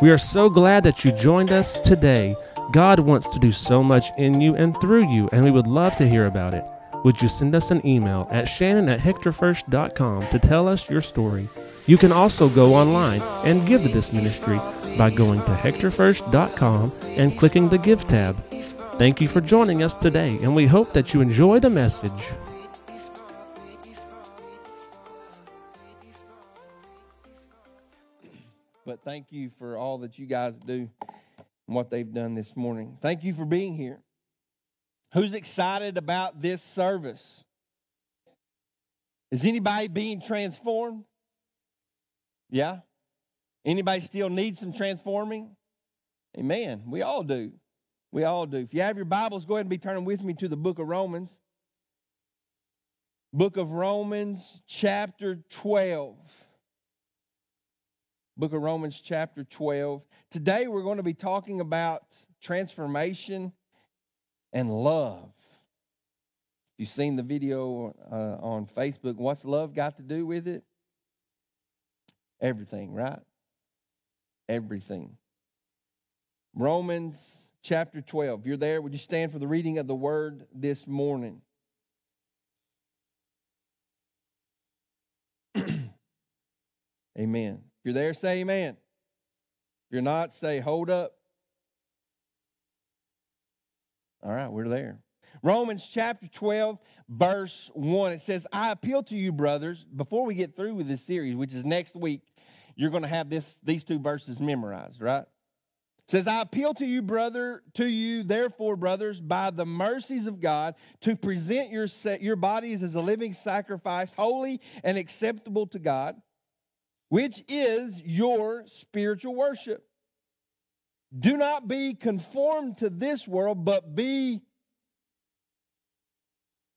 We are so glad that you joined us today. God wants to do so much in you and through you, and we would love to hear about it. Would you send us an email at shannon at hectorfirst.com to tell us your story? You can also go online and give to this ministry by going to hectorfirst.com and clicking the Give tab. Thank you for joining us today, and we hope that you enjoy the message. Thank you for all that you guys do and what they've done this morning. Thank you for being here. Who's excited about this service? Is anybody being transformed? Yeah? Anybody still need some transforming? Amen. We all do. We all do. If you have your Bibles, go ahead and be turning with me to the book of Romans. Book of Romans, chapter 12. Book of Romans, chapter 12. Today we're going to be talking about transformation and love. If You've seen the video uh, on Facebook. What's love got to do with it? Everything, right? Everything. Romans chapter 12. If you're there, would you stand for the reading of the word this morning? amen. You're there, say amen. If you're not, say hold up. All right, we're there. Romans chapter 12, verse 1. It says, I appeal to you, brothers, before we get through with this series, which is next week, you're going to have this, these two verses memorized, right? It says, I appeal to you, brother, to you, therefore, brothers, by the mercies of God, to present your, your bodies as a living sacrifice, holy and acceptable to God, which is your spiritual worship. Do not be conformed to this world, but be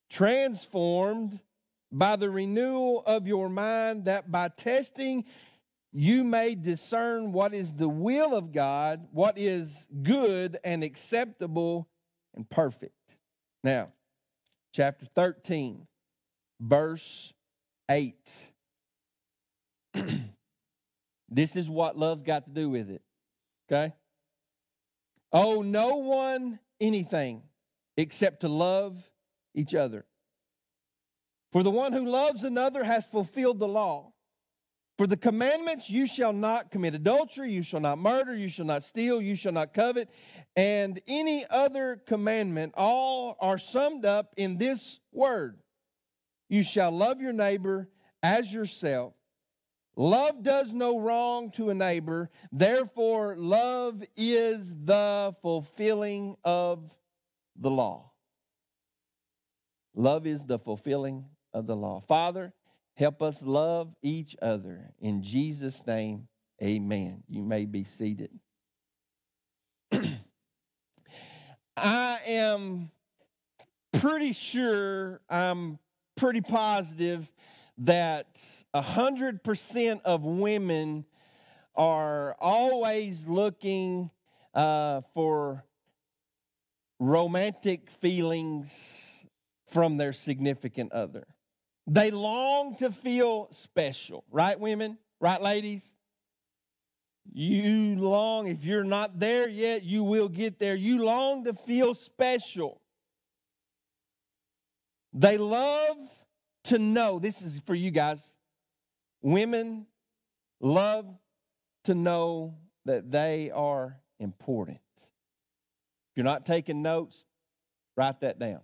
transformed by the renewal of your mind, that by testing you may discern what is the will of God, what is good and acceptable and perfect. Now, chapter 13, verse 8. this is what love's got to do with it. Okay? Oh, no one anything except to love each other. For the one who loves another has fulfilled the law. For the commandments, you shall not commit adultery, you shall not murder, you shall not steal, you shall not covet, and any other commandment, all are summed up in this word You shall love your neighbor as yourself. Love does no wrong to a neighbor, therefore, love is the fulfilling of the law. Love is the fulfilling of the law. Father, help us love each other. In Jesus' name, amen. You may be seated. I am pretty sure, I'm pretty positive that 100% of women are always looking uh, for romantic feelings from their significant other. They long to feel special, right, women? Right, ladies? You long, if you're not there yet, you will get there. You long to feel special. They love to know, this is for you guys, women love to know that they are important. If you're not taking notes, write that down.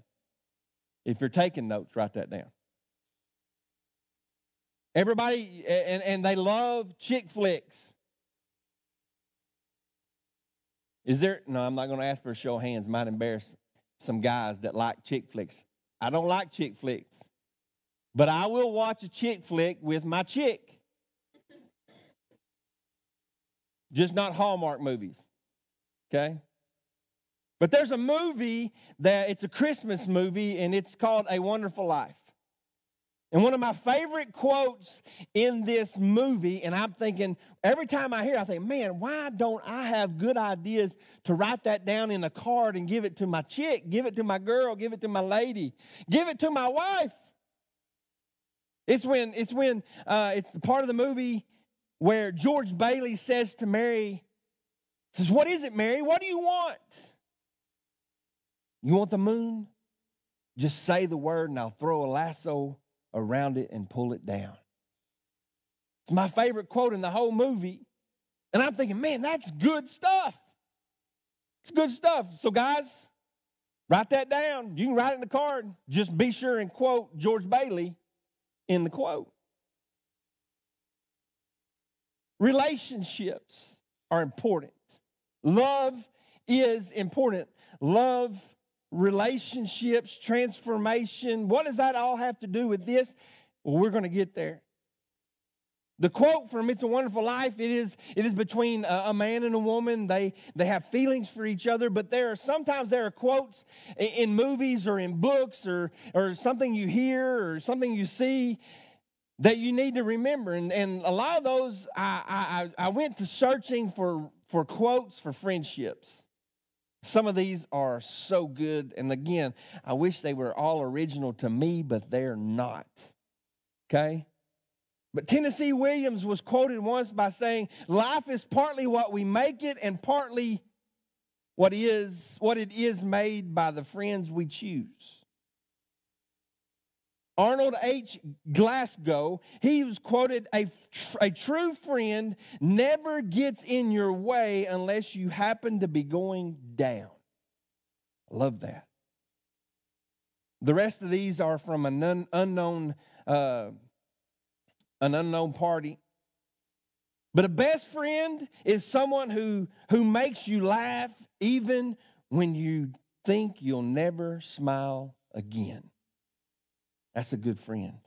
If you're taking notes, write that down. Everybody, and, and they love chick flicks. Is there, no, I'm not going to ask for a show of hands. Might embarrass some guys that like chick flicks. I don't like chick flicks. But I will watch a chick flick with my chick. Just not Hallmark movies. Okay? But there's a movie that it's a Christmas movie and it's called A Wonderful Life. And one of my favorite quotes in this movie, and I'm thinking, every time I hear it, I think, man, why don't I have good ideas to write that down in a card and give it to my chick, give it to my girl, give it to my lady, give it to my wife? It's when it's when uh, it's the part of the movie where George Bailey says to Mary Says, What is it, Mary? What do you want? You want the moon? Just say the word and I'll throw a lasso around it and pull it down. It's my favorite quote in the whole movie. And I'm thinking, man, that's good stuff. It's good stuff. So, guys, write that down. You can write it in the card. Just be sure and quote George Bailey in the quote. Relationships are important. Love is important. Love, relationships, transformation. What does that all have to do with this? Well, we're going to get there. The quote from It's a Wonderful Life, it is, it is between a, a, man and a woman. They, they have feelings for each other, but there are sometimes there are quotes in, in movies or in books or, or something you hear or something you see that you need to remember. And, and a lot of those, I, I, I went to searching for, for quotes for friendships. Some of these are so good. And again, I wish they were all original to me, but they're not. Okay? But Tennessee Williams was quoted once by saying, Life is partly what we make it and partly what is what it is made by the friends we choose. Arnold H. Glasow, he was quoted a, a true friend never gets in your way unless you happen to be going down. I love that. The rest of these are from an un, unknown uh, an unknown party. But a best friend is someone who, who makes you laugh even when you think you'll never smile again. That's a good friend.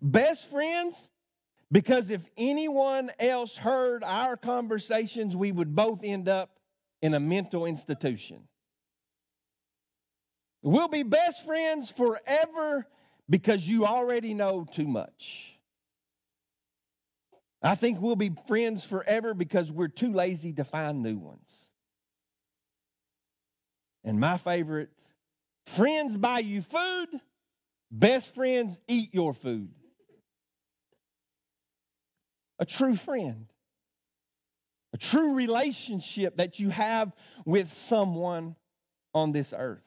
Best friends, because if anyone else heard our conversations, we would both end up in a mental institution. We'll be best friends forever because you already know too much. I think we'll be friends forever because we're too lazy to find new ones. And my favorite friends buy you food, best friends eat your food. A true friend, a true relationship that you have with someone on this earth.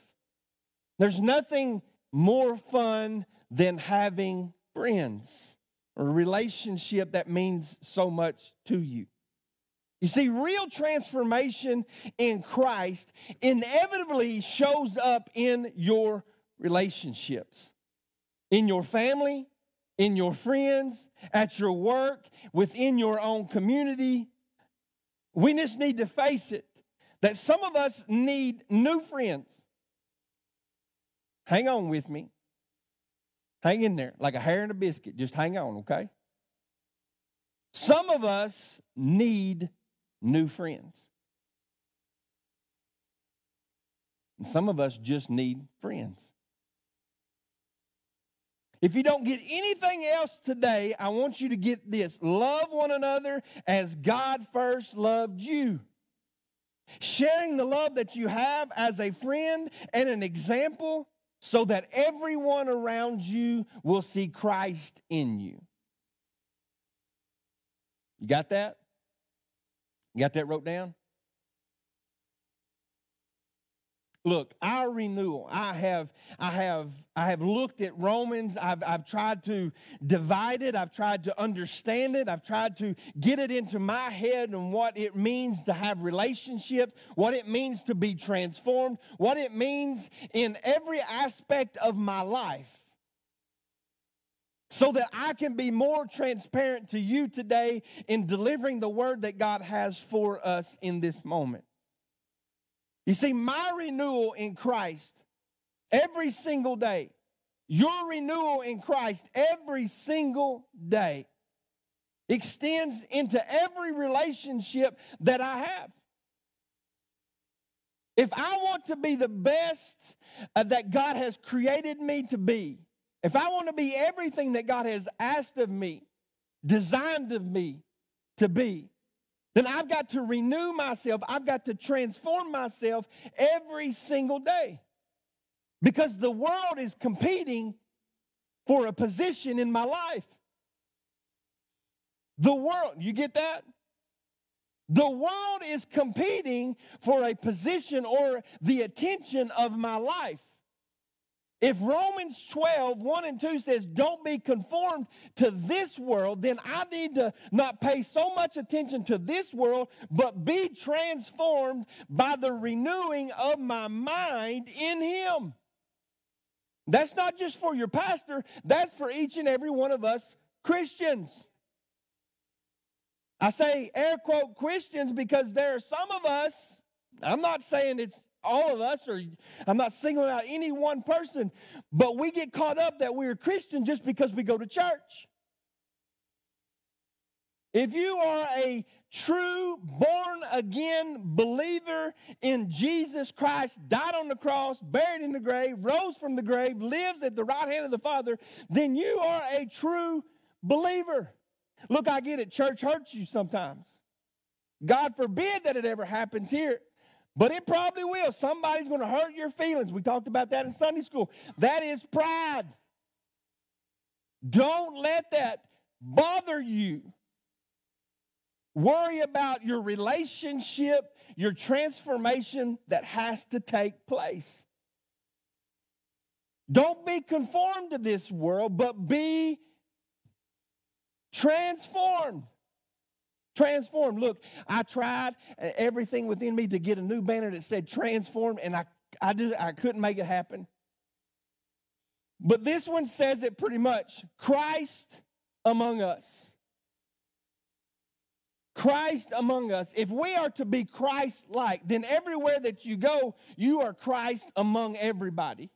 There's nothing more fun than having friends or a relationship that means so much to you. You see, real transformation in Christ inevitably shows up in your relationships, in your family, in your friends, at your work, within your own community. We just need to face it that some of us need new friends. Hang on with me. Hang in there like a hair and a biscuit. Just hang on, okay? Some of us need new friends. And some of us just need friends. If you don't get anything else today, I want you to get this love one another as God first loved you. Sharing the love that you have as a friend and an example so that everyone around you will see Christ in you. You got that? You got that wrote down? Look, our renewal. I have, I have, I have looked at Romans. I've, I've tried to divide it. I've tried to understand it. I've tried to get it into my head and what it means to have relationships, what it means to be transformed, what it means in every aspect of my life. So that I can be more transparent to you today in delivering the word that God has for us in this moment. You see, my renewal in Christ every single day, your renewal in Christ every single day extends into every relationship that I have. If I want to be the best uh, that God has created me to be, if I want to be everything that God has asked of me, designed of me to be, then I've got to renew myself. I've got to transform myself every single day. Because the world is competing for a position in my life. The world, you get that? The world is competing for a position or the attention of my life. If Romans 12, 1 and 2 says, don't be conformed to this world, then I need to not pay so much attention to this world, but be transformed by the renewing of my mind in Him. That's not just for your pastor, that's for each and every one of us Christians. I say air quote Christians because there are some of us, I'm not saying it's all of us, or I'm not singling out any one person, but we get caught up that we're Christian just because we go to church. If you are a true born again believer in Jesus Christ, died on the cross, buried in the grave, rose from the grave, lives at the right hand of the Father, then you are a true believer. Look, I get it, church hurts you sometimes. God forbid that it ever happens here. But it probably will. Somebody's going to hurt your feelings. We talked about that in Sunday school. That is pride. Don't let that bother you. Worry about your relationship, your transformation that has to take place. Don't be conformed to this world, but be transformed. Transformed. Look, I tried everything within me to get a new banner that said transformed, and I, I, just, I couldn't make it happen. But this one says it pretty much Christ among us. Christ among us. If we are to be Christ like, then everywhere that you go, you are Christ among everybody.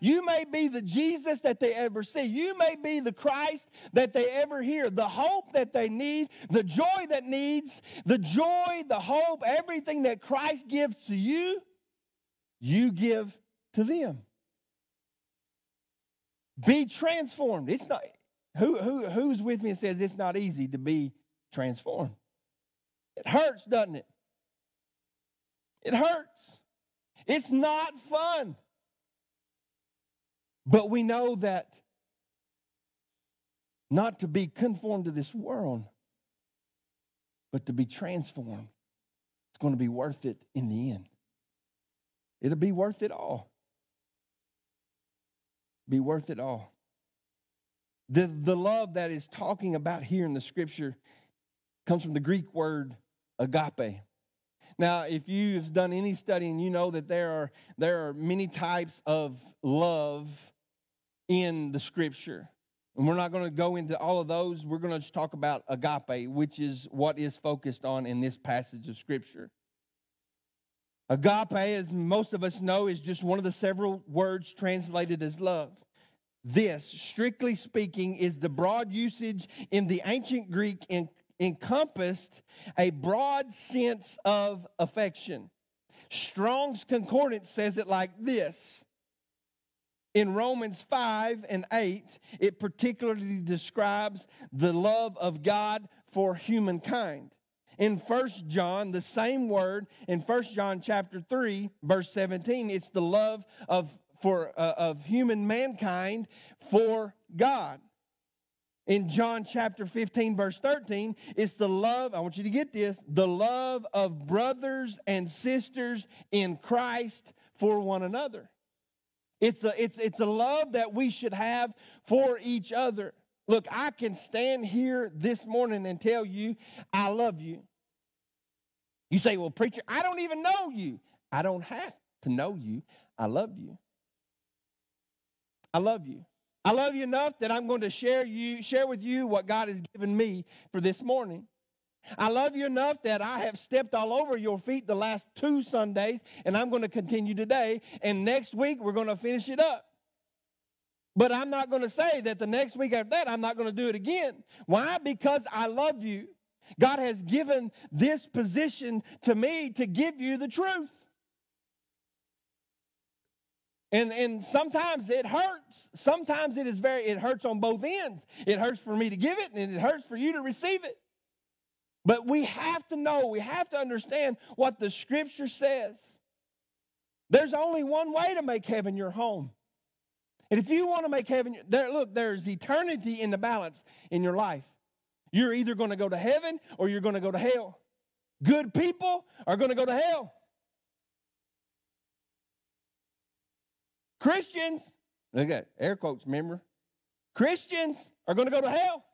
You may be the Jesus that they ever see. You may be the Christ that they ever hear, the hope that they need, the joy that needs, the joy, the hope, everything that Christ gives to you, you give to them. Be transformed. It's not who, who who's with me and says it's not easy to be transformed. It hurts, doesn't it? It hurts. It's not fun. But we know that not to be conformed to this world, but to be transformed. It's going to be worth it in the end. It'll be worth it all. Be worth it all. The, the love that is talking about here in the scripture comes from the Greek word agape. Now, if you've done any studying, you know that there are, there are many types of love in the scripture. And we're not going to go into all of those. We're going to just talk about agape, which is what is focused on in this passage of scripture. Agape, as most of us know, is just one of the several words translated as love. This, strictly speaking, is the broad usage in the ancient Greek in, encompassed a broad sense of affection. Strong's Concordance says it like this in Romans 5 and 8, it particularly describes the love of God for humankind. In First John, the same word, in First John chapter 3, verse 17, it's the love of, for, uh, of human mankind for God. In John chapter 15, verse 13, it's the love, I want you to get this, the love of brothers and sisters in Christ for one another. It's a, it's, it's a love that we should have for each other. Look, I can stand here this morning and tell you, I love you. You say, well, preacher, I don't even know you. I don't have to know you. I love you. I love you. I love you enough that I'm going to share you share with you what God has given me for this morning. I love you enough that I have stepped all over your feet the last two Sundays, and I'm going to continue today. And next week, we're going to finish it up. But I'm not going to say that the next week after that, I'm not going to do it again. Why? Because I love you. God has given this position to me to give you the truth. And, and sometimes it hurts. Sometimes it is very, it hurts on both ends. It hurts for me to give it, and it hurts for you to receive it. But we have to know, we have to understand what the scripture says. There's only one way to make heaven your home. And if you want to make heaven, there, look, there's eternity in the balance in your life. You're either going to go to heaven or you're going to go to hell. Good people are going to go to hell. Christians, look at air quotes, remember? Christians are going to go to hell.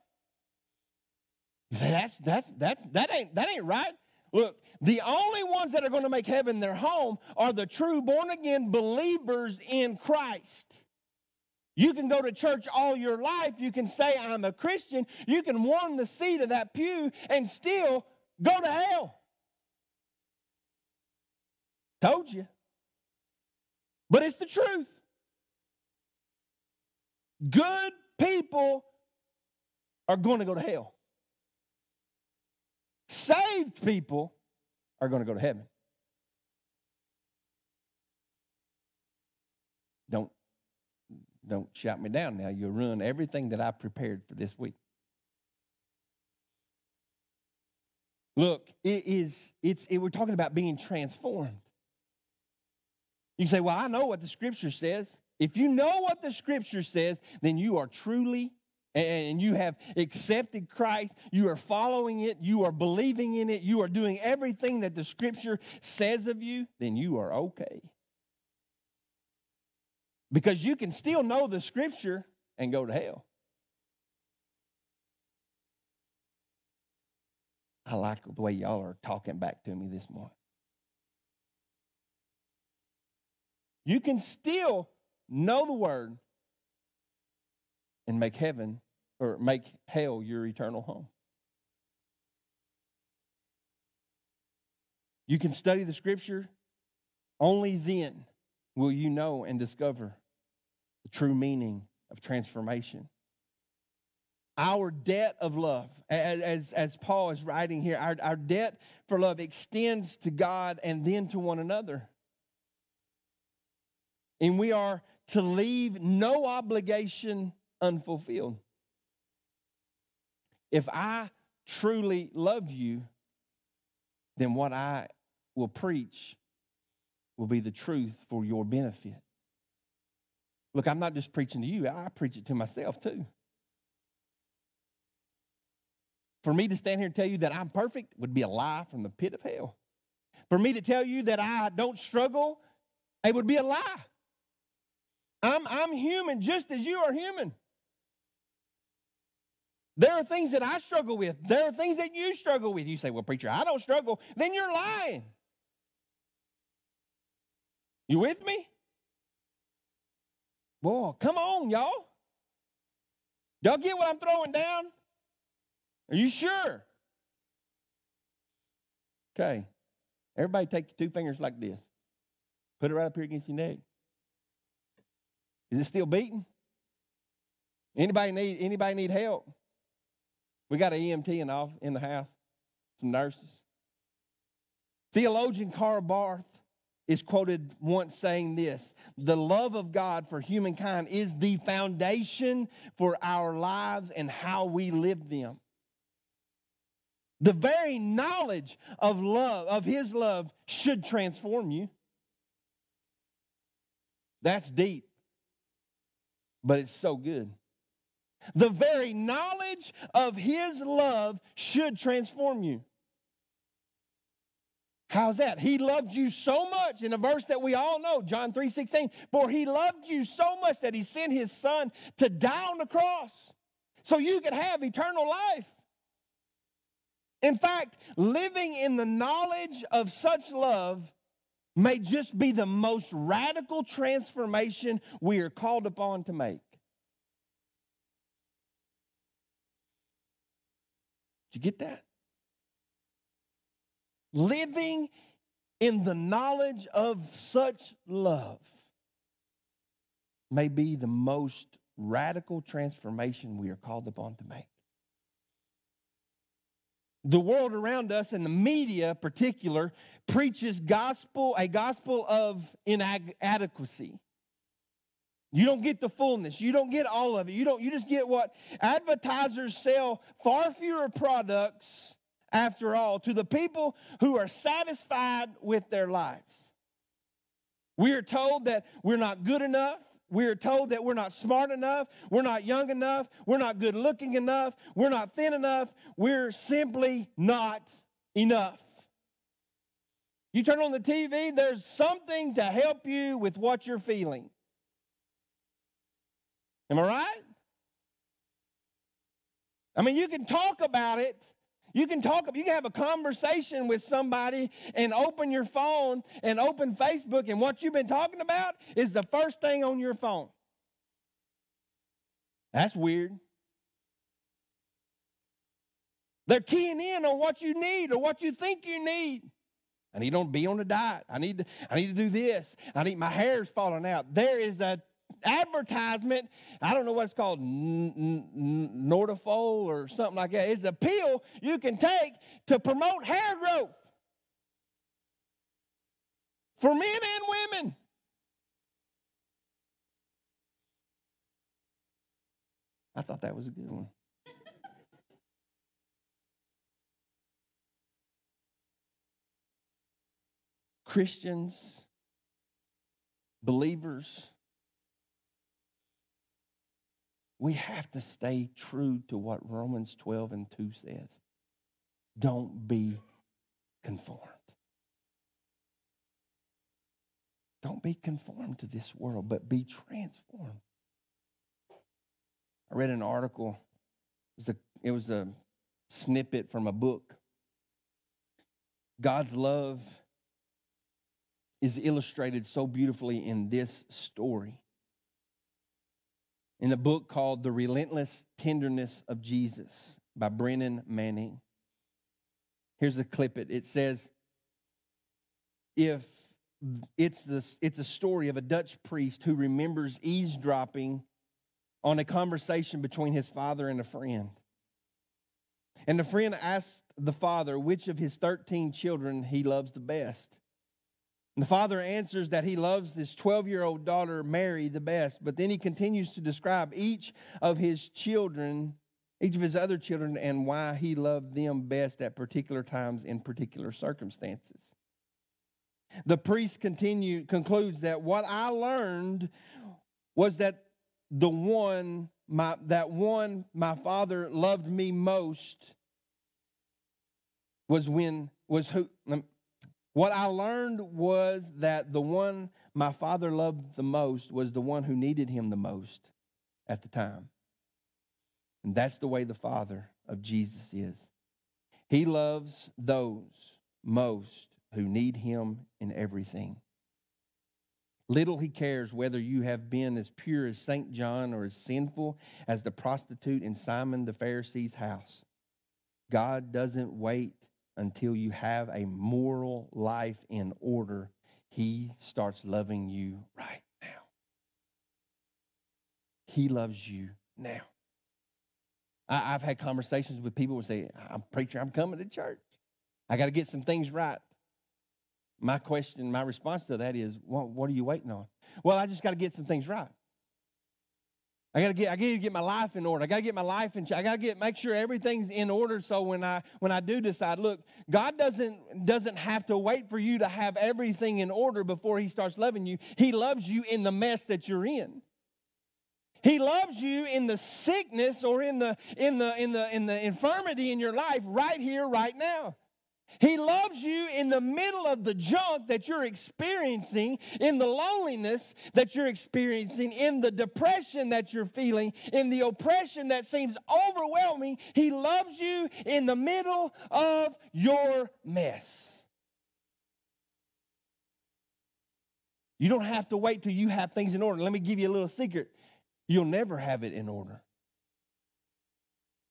That's that's that's that ain't that ain't right. Look, the only ones that are going to make heaven their home are the true born again believers in Christ. You can go to church all your life. You can say, I'm a Christian. You can warm the seat of that pew and still go to hell. Told you. But it's the truth. Good people are going to go to hell. Saved people are going to go to heaven. Don't don't shout me down now. You'll ruin everything that I prepared for this week. Look, it is it's it, we're talking about being transformed. You say, "Well, I know what the scripture says." If you know what the scripture says, then you are truly and you have accepted Christ, you are following it, you are believing in it, you are doing everything that the scripture says of you, then you are okay. Because you can still know the scripture and go to hell. I like the way y'all are talking back to me this morning. You can still know the word and make heaven or make hell your eternal home. You can study the scripture, only then will you know and discover the true meaning of transformation. Our debt of love, as, as, Paul is writing here, our, our debt for love extends to God and then to one another. And we are to leave no obligation unfulfilled. If I truly love you, then what I will preach will be the truth for your benefit. Look, I'm not just preaching to you, I preach it to myself too. For me to stand here and tell you that I'm perfect would be a lie from the pit of hell. For me to tell you that I don't struggle, it would be a lie. I'm, I'm human just as you are human. There are things that I struggle with. There are things that you struggle with. You say, Well, preacher, I don't struggle. Then you're lying. You with me? Boy, come on, y'all. Y'all get what I'm throwing down? Are you sure? Okay. Everybody take your two fingers like this. Put it right up here against your neck. Is it still beating? Anybody need anybody need help? We got an EMT in the, in the house, some nurses. Theologian Karl Barth is quoted once saying this The love of God for humankind is the foundation for our lives and how we live them. The very knowledge of love, of His love, should transform you. That's deep but it's so good. The very knowledge of His love should transform you. How's that? He loved you so much in a verse that we all know, John 3 16. For he loved you so much that he sent his son to die on the cross so you could have eternal life. In fact, living in the knowledge of such love may just be the most radical transformation we are called upon to make. Did you get that? Living in the knowledge of such love may be the most radical transformation we are called upon to make the world around us and the media in particular preaches gospel a gospel of inadequacy you don't get the fullness. You don't get all of it. You don't you just get what advertisers sell far fewer products after all to the people who are satisfied with their lives. We are told that we're not good enough. We're told that we're not smart enough, we're not young enough, we're not good looking enough, we're not thin enough, we're simply not enough. You turn on the TV, there's something to help you with what you're feeling. Am I right? I mean, you can talk about it. You can talk, you can have a conversation with somebody and open your phone and open Facebook, and what you've been talking about is the first thing on your phone. That's weird. They're keying in on what you need or what you think you need. I need to be on a diet. I need to, I need to do this. I need my hair's falling out. There is a advertisement. I don't know what it's called, Nortafol or something like that. It's a pill you can take to promote hair growth for men and women. I thought that was a good one. Christians, believers, we have to stay true to what Romans 12 and 2 says. Don't be conformed. Don't be conformed to this world, but be transformed. I read an article. It was a, it was a snippet from a book. God's love is illustrated so beautifully in this story. In the book called The Relentless Tenderness of Jesus by Brennan Manning. Here's a clip it. It says, if it's this it's a story of a Dutch priest who remembers eavesdropping on a conversation between his father and a friend. And the friend asked the father which of his 13 children he loves the best. And the father answers that he loves his 12 year old daughter, Mary, the best. But then he continues to describe each of his children, each of his other children, and why he loved them best at particular times in particular circumstances. The priest continue, concludes that what I learned was that the one, my, that one my father loved me most was when, was who, what I learned was that the one my father loved the most was the one who needed him the most at the time. And that's the way the Father of Jesus is. He loves those most who need him in everything. Little he cares whether you have been as pure as St. John or as sinful as the prostitute in Simon the Pharisee's house. God doesn't wait until you have a moral life in order, He starts loving you right now. He loves you now. I, have had conversations with people who say, I'm preacher, I'm coming to church. I got to get some things right. My question, my response to that is, well, what are you waiting on? Well, I just got to get some things right. I gotta get I gotta get my life in order. I gotta get my life in I gotta get make sure everything's in order so when I when I do decide, look, God doesn't doesn't have to wait for you to have everything in order before he starts loving you. He loves you in the mess that you're in. He loves you in the sickness or in the in the in the in the infirmity in your life right here, right now. He loves you in the middle of the junk that you're experiencing, in the loneliness that you're experiencing, in the depression that you're feeling, in the oppression that seems overwhelming. He loves you in the middle of your mess. You don't have to wait till you have things in order. Let me give you a little secret. You'll never have it in order.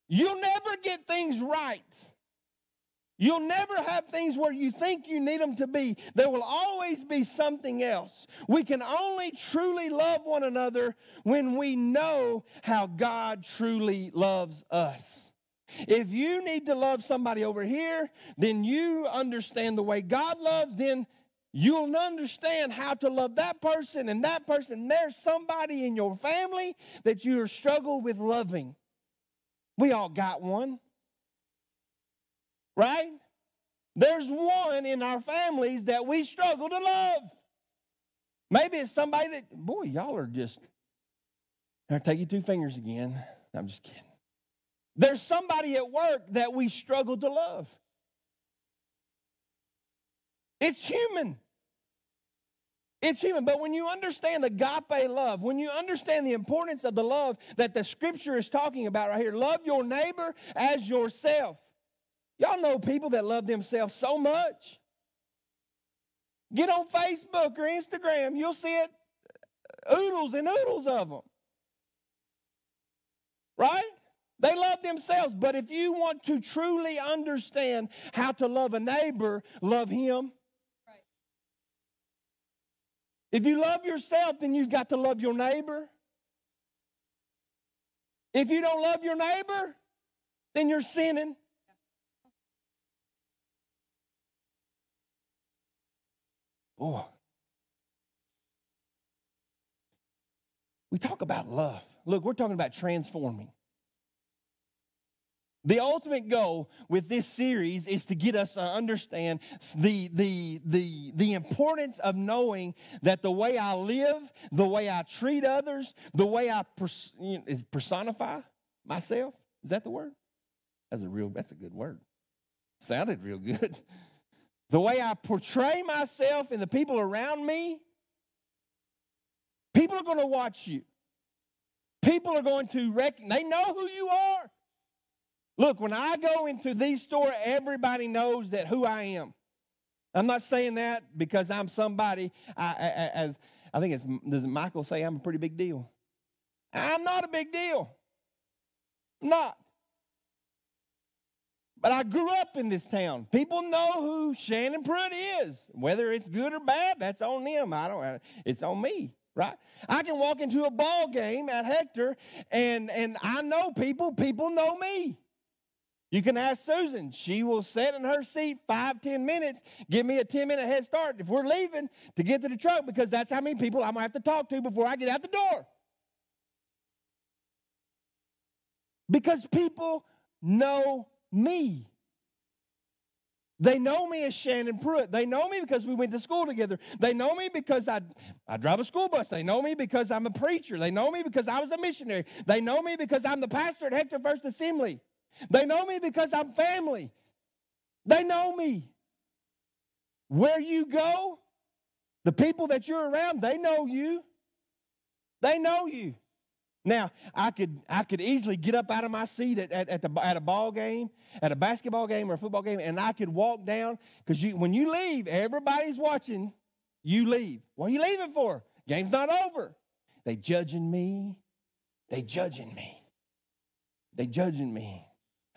You'll never get things right You'll never have things where you think you need them to be. There will always be something else. We can only truly love one another when we know how God truly loves us. If you need to love somebody over here, then you understand the way God loves, then you'll understand how to love that person and that person. There's somebody in your family that you struggle with loving. We all got one right? There's one in our families that we struggle to love. Maybe it's somebody that, boy, y'all are just, I'll take you two fingers again. I'm just kidding. There's somebody at work that we struggle to love. It's human. It's human. But when you understand the agape love, when you understand the importance of the love that the scripture is talking about right here, love your neighbor as yourself. Y'all know people that love themselves so much. Get on Facebook or Instagram, you'll see it uh, oodles and oodles of them. Right? They love themselves. But if you want to truly understand how to love a neighbor, love him. If you love yourself, then you've got to love your neighbor. If you don't love your neighbor, then you're sinning. Boy. We talk about love. Look, we're talking about transforming. The ultimate goal with this series is to get us to understand the, the, the, the importance of knowing that the way I live, the way I treat others, the way I pers- is personify myself. Is that the word? That's a real, that's a good word. Sounded real good. The way I portray myself and the people around me, people are going to watch you. People are going to recognize, they know who you are. Look, when I go into these stores, everybody knows that who I am. I'm not saying that because I'm somebody. I, I, as I think it's does Michael say I'm a pretty big deal? I'm not a big deal. I'm not. But I grew up in this town. People know who Shannon Pruitt is. Whether it's good or bad, that's on them. I don't. It's on me, right? I can walk into a ball game at Hector, and and I know people. People know me. You can ask Susan. She will sit in her seat five, ten minutes, give me a 10 minute head start if we're leaving to get to the truck because that's how many people I'm going to have to talk to before I get out the door. Because people know me. They know me as Shannon Pruitt. They know me because we went to school together. They know me because I, I drive a school bus. They know me because I'm a preacher. They know me because I was a missionary. They know me because I'm the pastor at Hector First Assembly. They know me because I'm family. They know me. Where you go, the people that you're around, they know you. They know you. Now, I could I could easily get up out of my seat at, at, at, the, at a ball game, at a basketball game or a football game, and I could walk down because you, when you leave, everybody's watching. You leave. What are you leaving for? Game's not over. They judging me. They judging me. They judging me.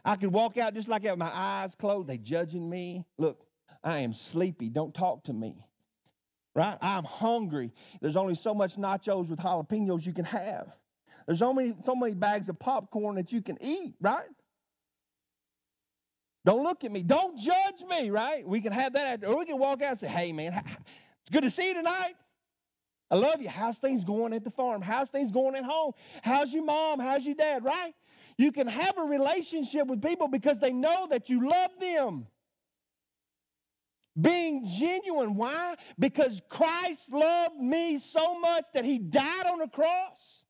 I could walk out just like that with my eyes closed. They judging me. Look, I am sleepy. Don't talk to me. Right? I'm hungry. There's only so much nachos with jalapenos you can have. There's only so many bags of popcorn that you can eat, right? Don't look at me. Don't judge me, right? We can have that or we can walk out and say, hey, man, it's good to see you tonight. I love you. How's things going at the farm? How's things going at home? How's your mom? How's your dad, right? You can have a relationship with people because they know that you love them. Being genuine. Why? Because Christ loved me so much that he died on the cross.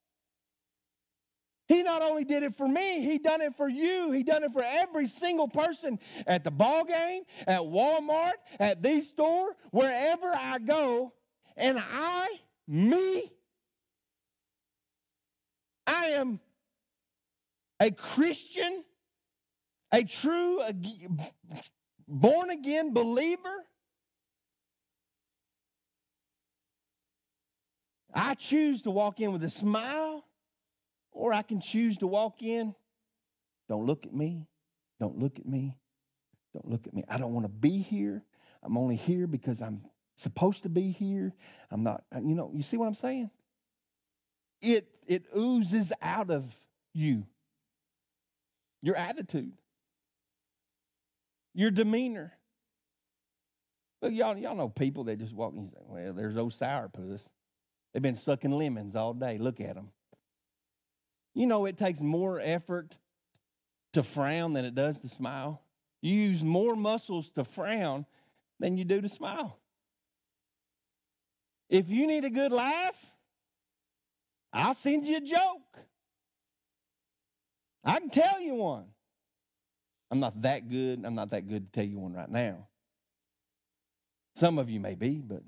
He not only did it for me, he done it for you. He done it for every single person at the ball game, at Walmart, at the store, wherever I go. And I, me, I am a Christian, a true born again believer. I choose to walk in with a smile or I can choose to walk in. Don't look at me. Don't look at me. Don't look at me. I don't want to be here. I'm only here because I'm supposed to be here. I'm not, uh, you know, you see what I'm saying? It it oozes out of you. Your attitude. Your demeanor. Look, y'all, y'all know people that just walk and say, well, there's those sourpuss. They've been sucking lemons all day. Look at them. You know, it takes more effort to frown than it does to smile. You use more muscles to frown than you do to smile. If you need a good laugh, I'll send you a joke. I can tell you one. I'm not that good. I'm not that good to tell you one right now. Some of you may be, but.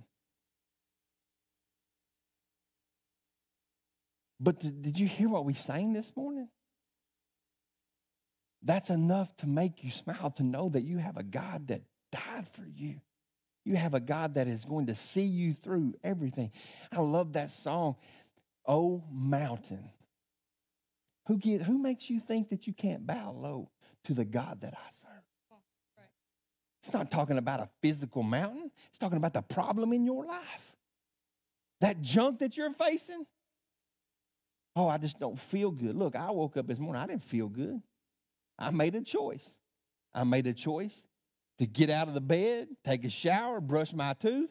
But did you hear what we sang this morning? That's enough to make you smile to know that you have a God that died for you. You have a God that is going to see you through everything. I love that song, Oh Mountain. Who, get, who makes you think that you can't bow low to the God that I serve? It's not talking about a physical mountain, it's talking about the problem in your life. That junk that you're facing. Oh, I just don't feel good. Look, I woke up this morning, I didn't feel good. I made a choice. I made a choice to get out of the bed, take a shower, brush my tooth,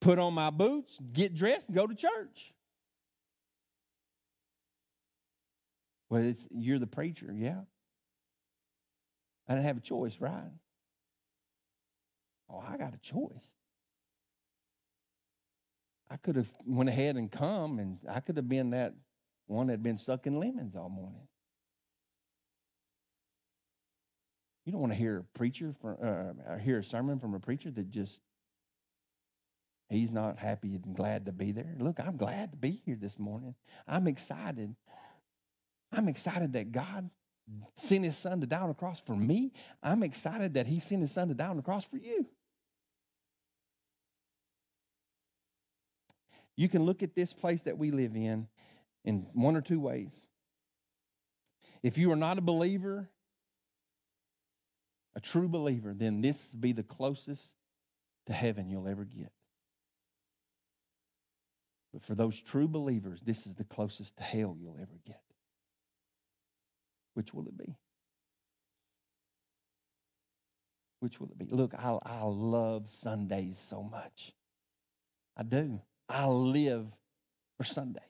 put on my boots, get dressed, and go to church. Well, it's, you're the preacher, yeah. I didn't have a choice, right? Oh, I got a choice. I could have went ahead and come, and I could have been that one that had been sucking lemons all morning. You don't want to hear a preacher from, uh, hear a sermon from a preacher that just he's not happy and glad to be there. Look, I'm glad to be here this morning. I'm excited. I'm excited that God sent his son to die on the cross for me. I'm excited that he sent his son to die on the cross for you. You can look at this place that we live in in one or two ways. If you are not a believer, a true believer, then this be the closest to heaven you'll ever get. But for those true believers, this is the closest to hell you'll ever get. Which will it be? Which will it be? Look, I, I love Sundays so much. I do. I live for Sundays.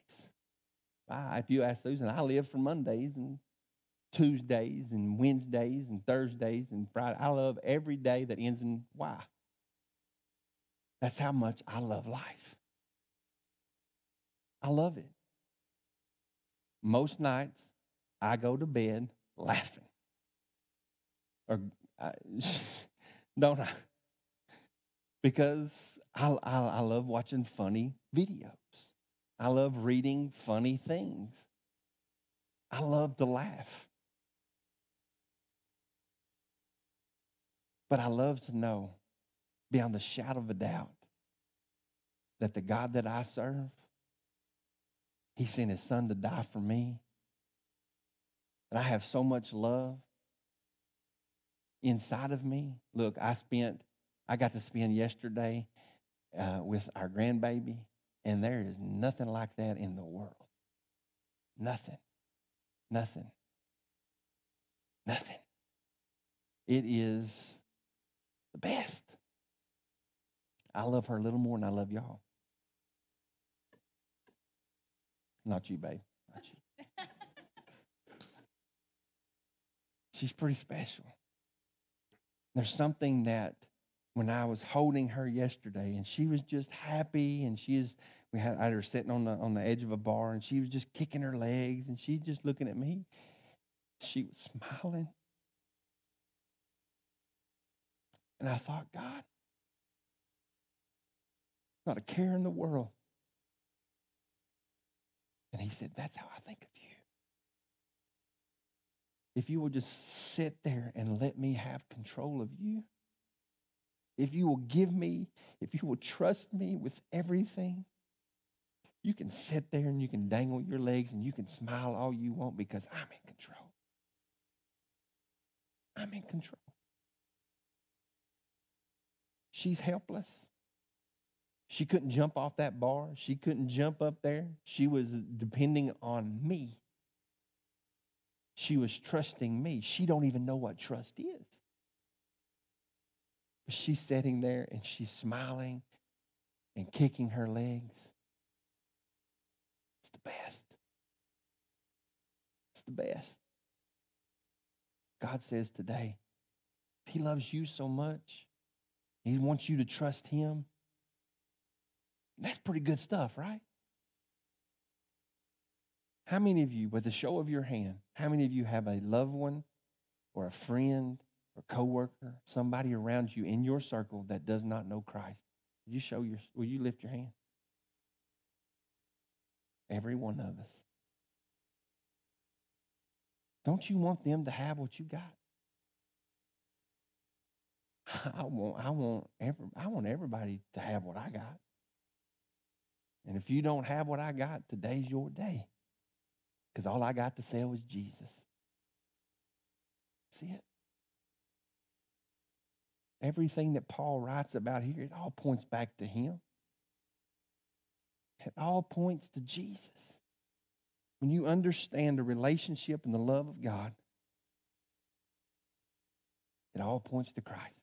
I, if you ask Susan, I live for Mondays and Tuesdays and Wednesdays and Thursdays and Friday. I love every day that ends in Y. That's how much I love life. I love it. Most nights, I go to bed laughing. Or I, uh, don't I? Because I, I, I love watching funny videos. I love reading funny things. I love to laugh. But I love to know, beyond the shadow of a doubt, that the God that I serve, He sent His Son to die for me. And I have so much love inside of me. Look, I spent, I got to spend yesterday uh, with our grandbaby, and there is nothing like that in the world. Nothing. Nothing. Nothing. It is the best. I love her a little more than I love y'all. Not you, babe. Not you. She's pretty special. There's something that when I was holding her yesterday and she was just happy and she is we had, I had her sitting on the on the edge of a bar and she was just kicking her legs and she just looking at me. She was smiling. And I thought, God, not a care in the world. And he said, That's how I think of you. If you will just sit there and let me have control of you, if you will give me, if you will trust me with everything, you can sit there and you can dangle your legs and you can smile all you want because I'm in control. I'm in control. She's helpless. She couldn't jump off that bar. She couldn't jump up there. She was depending on me. She was trusting me. She don't even know what trust is. But she's sitting there and she's smiling and kicking her legs. It's the best. It's the best. God says today, He loves you so much, he wants you to trust Him. That's pretty good stuff, right? How many of you, with a show of your hand, how many of you have a loved one or a friend or coworker, somebody around you in your circle that does not know Christ, you show your will you lift your hand? Every one of us. Don't you want them to have what you got? I want I want every, I want everybody to have what I got. And if you don't have what I got, today's your day. Because all I got to sell is Jesus. See it? Everything that Paul writes about here, it all points back to him. It all points to Jesus. When you understand the relationship and the love of God, it all points to Christ.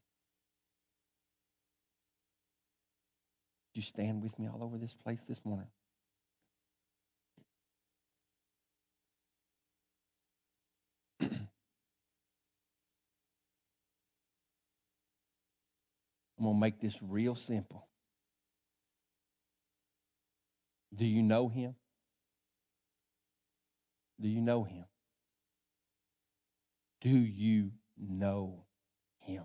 you stand with me all over this place this morning? I'm going to make this real simple. Do you know him? Do you know him? Do you know him?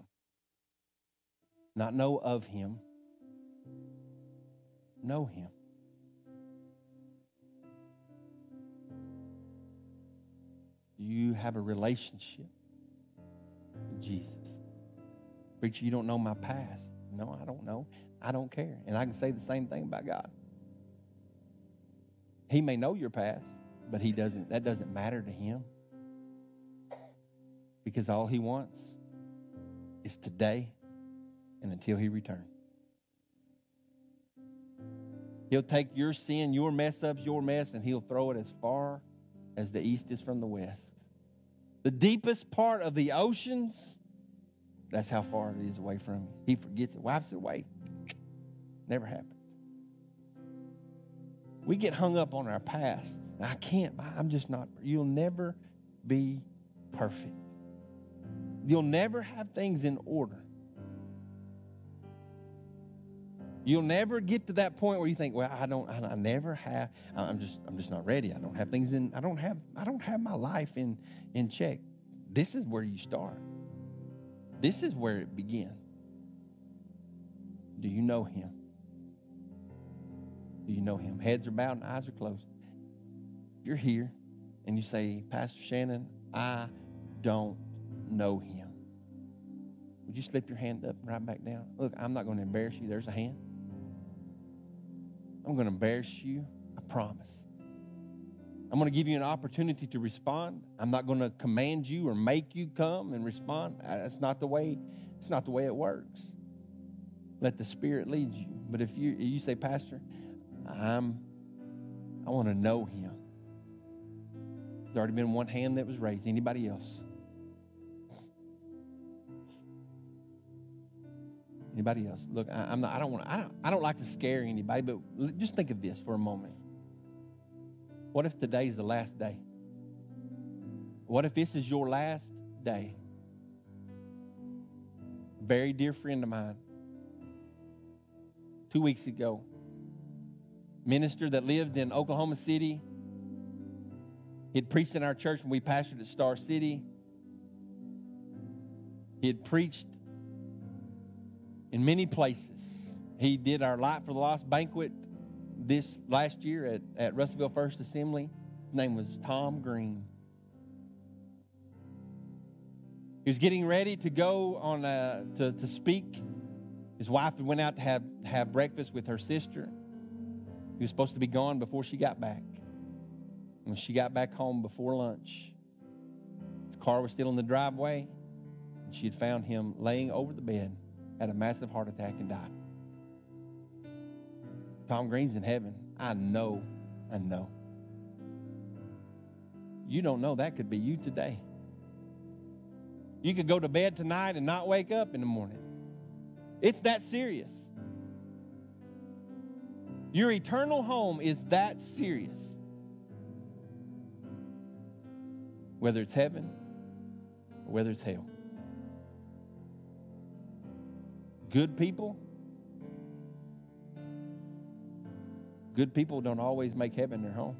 Not know of him, know him. Do you have a relationship with Jesus? Preacher, you don't know my past. No, I don't know. I don't care. And I can say the same thing about God. He may know your past, but he doesn't that doesn't matter to him. Because all he wants is today and until he returns. He'll take your sin, your mess ups, your mess, and he'll throw it as far as the east is from the west. The deepest part of the oceans that's how far it is away from you. He forgets it, wipes it away. Never happened. We get hung up on our past. I can't, I'm just not. You'll never be perfect. You'll never have things in order. You'll never get to that point where you think, "Well, I don't, I, I never have. I'm just, I'm just not ready. I don't have things in. I don't have, I don't have my life in, in check." This is where you start. This is where it began. Do you know him? Do you know him? Heads are bowed and eyes are closed. You're here and you say, Pastor Shannon, I don't know him. Would you slip your hand up and right back down? Look, I'm not going to embarrass you. There's a hand. I'm going to embarrass you. I promise. I'm going to give you an opportunity to respond. I'm not going to command you or make you come and respond. That's not the way. It's not the way it works. Let the Spirit lead you. But if you you say, Pastor, I'm I want to know Him. There's already been one hand that was raised. Anybody else? Anybody else? Look, I, am not. I don't want. I don't. I don't like to scare anybody, but just think of this for a moment. What if today's the last day? What if this is your last day? Very dear friend of mine, two weeks ago, minister that lived in Oklahoma City. He had preached in our church when we pastored at Star City. He had preached in many places. He did our Light for the Lost banquet this last year at, at Russellville First Assembly. His name was Tom Green. He was getting ready to go on a, to, to speak. His wife went out to have, have breakfast with her sister. He was supposed to be gone before she got back. When she got back home before lunch, his car was still in the driveway, and she had found him laying over the bed, had a massive heart attack, and died. Tom Green's in heaven. I know, I know. You don't know that could be you today. You could go to bed tonight and not wake up in the morning. It's that serious. Your eternal home is that serious. Whether it's heaven or whether it's hell. Good people Good people don't always make heaven their home.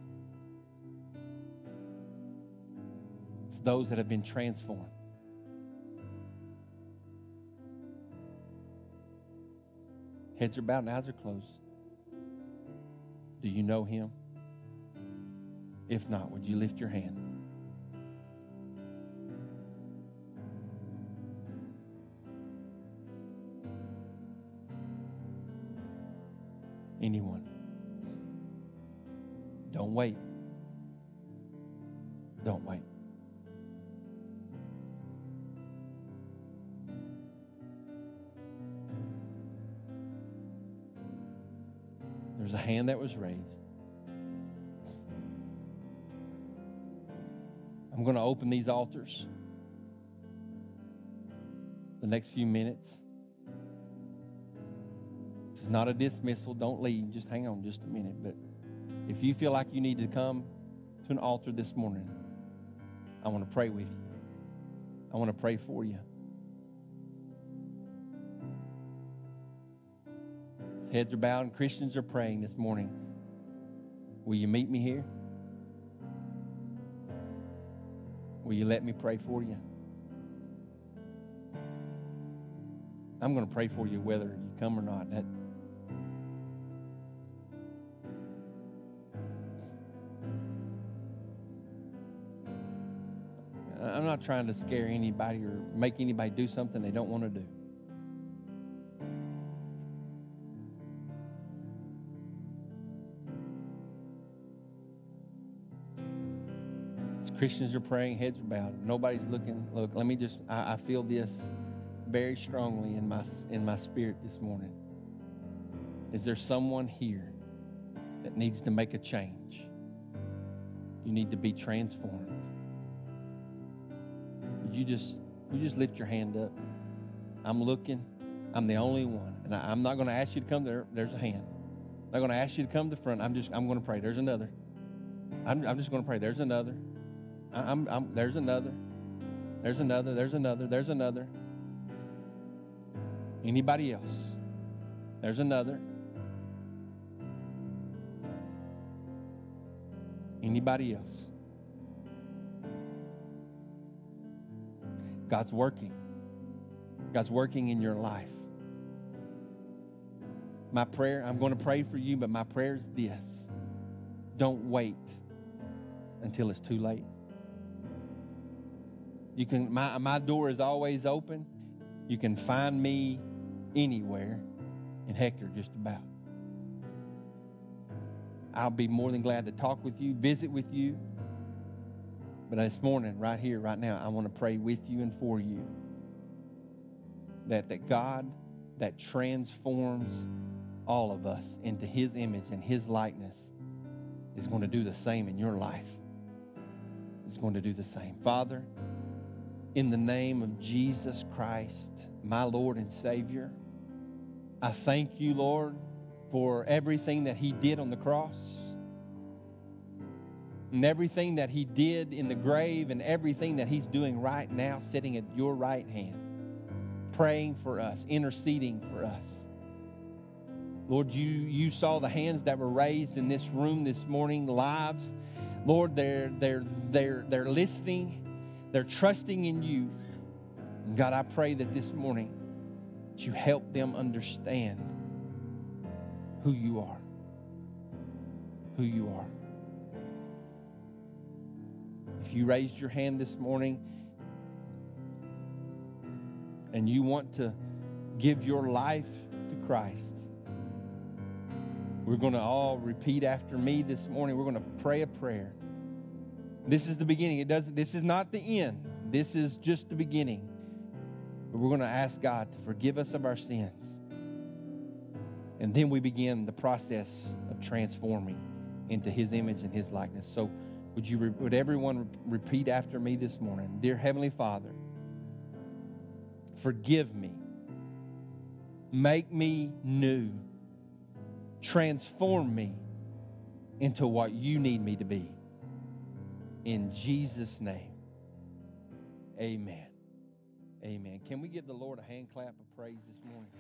It's those that have been transformed. Heads are bowed and eyes are closed. Do you know him? If not, would you lift your hand? Anyone? Don't wait. Don't wait. There's a hand that was raised. I'm going to open these altars the next few minutes. This is not a dismissal. Don't leave. Just hang on just a minute. But if you feel like you need to come to an altar this morning, I want to pray with you. I want to pray for you. Heads are bowed and Christians are praying this morning. Will you meet me here? Will you let me pray for you? I'm going to pray for you whether you come or not. That, not trying to scare anybody or make anybody do something they don't want to do. As Christians are praying, heads are bowed. Nobody's looking. Look, let me just, I, I feel this very strongly in my, in my spirit this morning. Is there someone here that needs to make a change? You need to be transformed. You just, you just lift your hand up. I'm looking. I'm the only one. And I, am not going to ask you to come there. There's a hand. I'm not going to ask you to come to the front. I'm just, I'm going to pray. There's another. I'm, I'm just going to pray. There's another. I'm, I'm, there's another. There's another. There's another. There's another. Anybody else? There's another. Anybody else? God's working. God's working in your life. My prayer, I'm going to pray for you, but my prayer is this don't wait until it's too late. You can my, my door is always open. You can find me anywhere in Hector just about. I'll be more than glad to talk with you, visit with you. But this morning, right here, right now, I want to pray with you and for you that, that God that transforms all of us into his image and his likeness is going to do the same in your life. Is going to do the same. Father, in the name of Jesus Christ, my Lord and Savior, I thank you, Lord, for everything that He did on the cross and everything that He did in the grave and everything that He's doing right now, sitting at your right hand, praying for us, interceding for us. Lord, you, you saw the hands that were raised in this room this morning, lives. Lord, they're, they're, they're, they're listening, they're trusting in you. And God, I pray that this morning that you help them understand who you are. Who you are. If you raised your hand this morning and you want to give your life to Christ, we're going to all repeat after me this morning. We're going to pray a prayer. This is the beginning. It doesn't this is not the end. This is just the beginning. But we're going to ask God to forgive us of our sins. And then we begin the process of transforming into his image and his likeness. So would you would everyone repeat after me this morning? Dear heavenly Father, forgive me. Make me new transform me into what you need me to be. In Jesus' name, amen. Amen. Can we give the Lord a hand clap of praise this morning?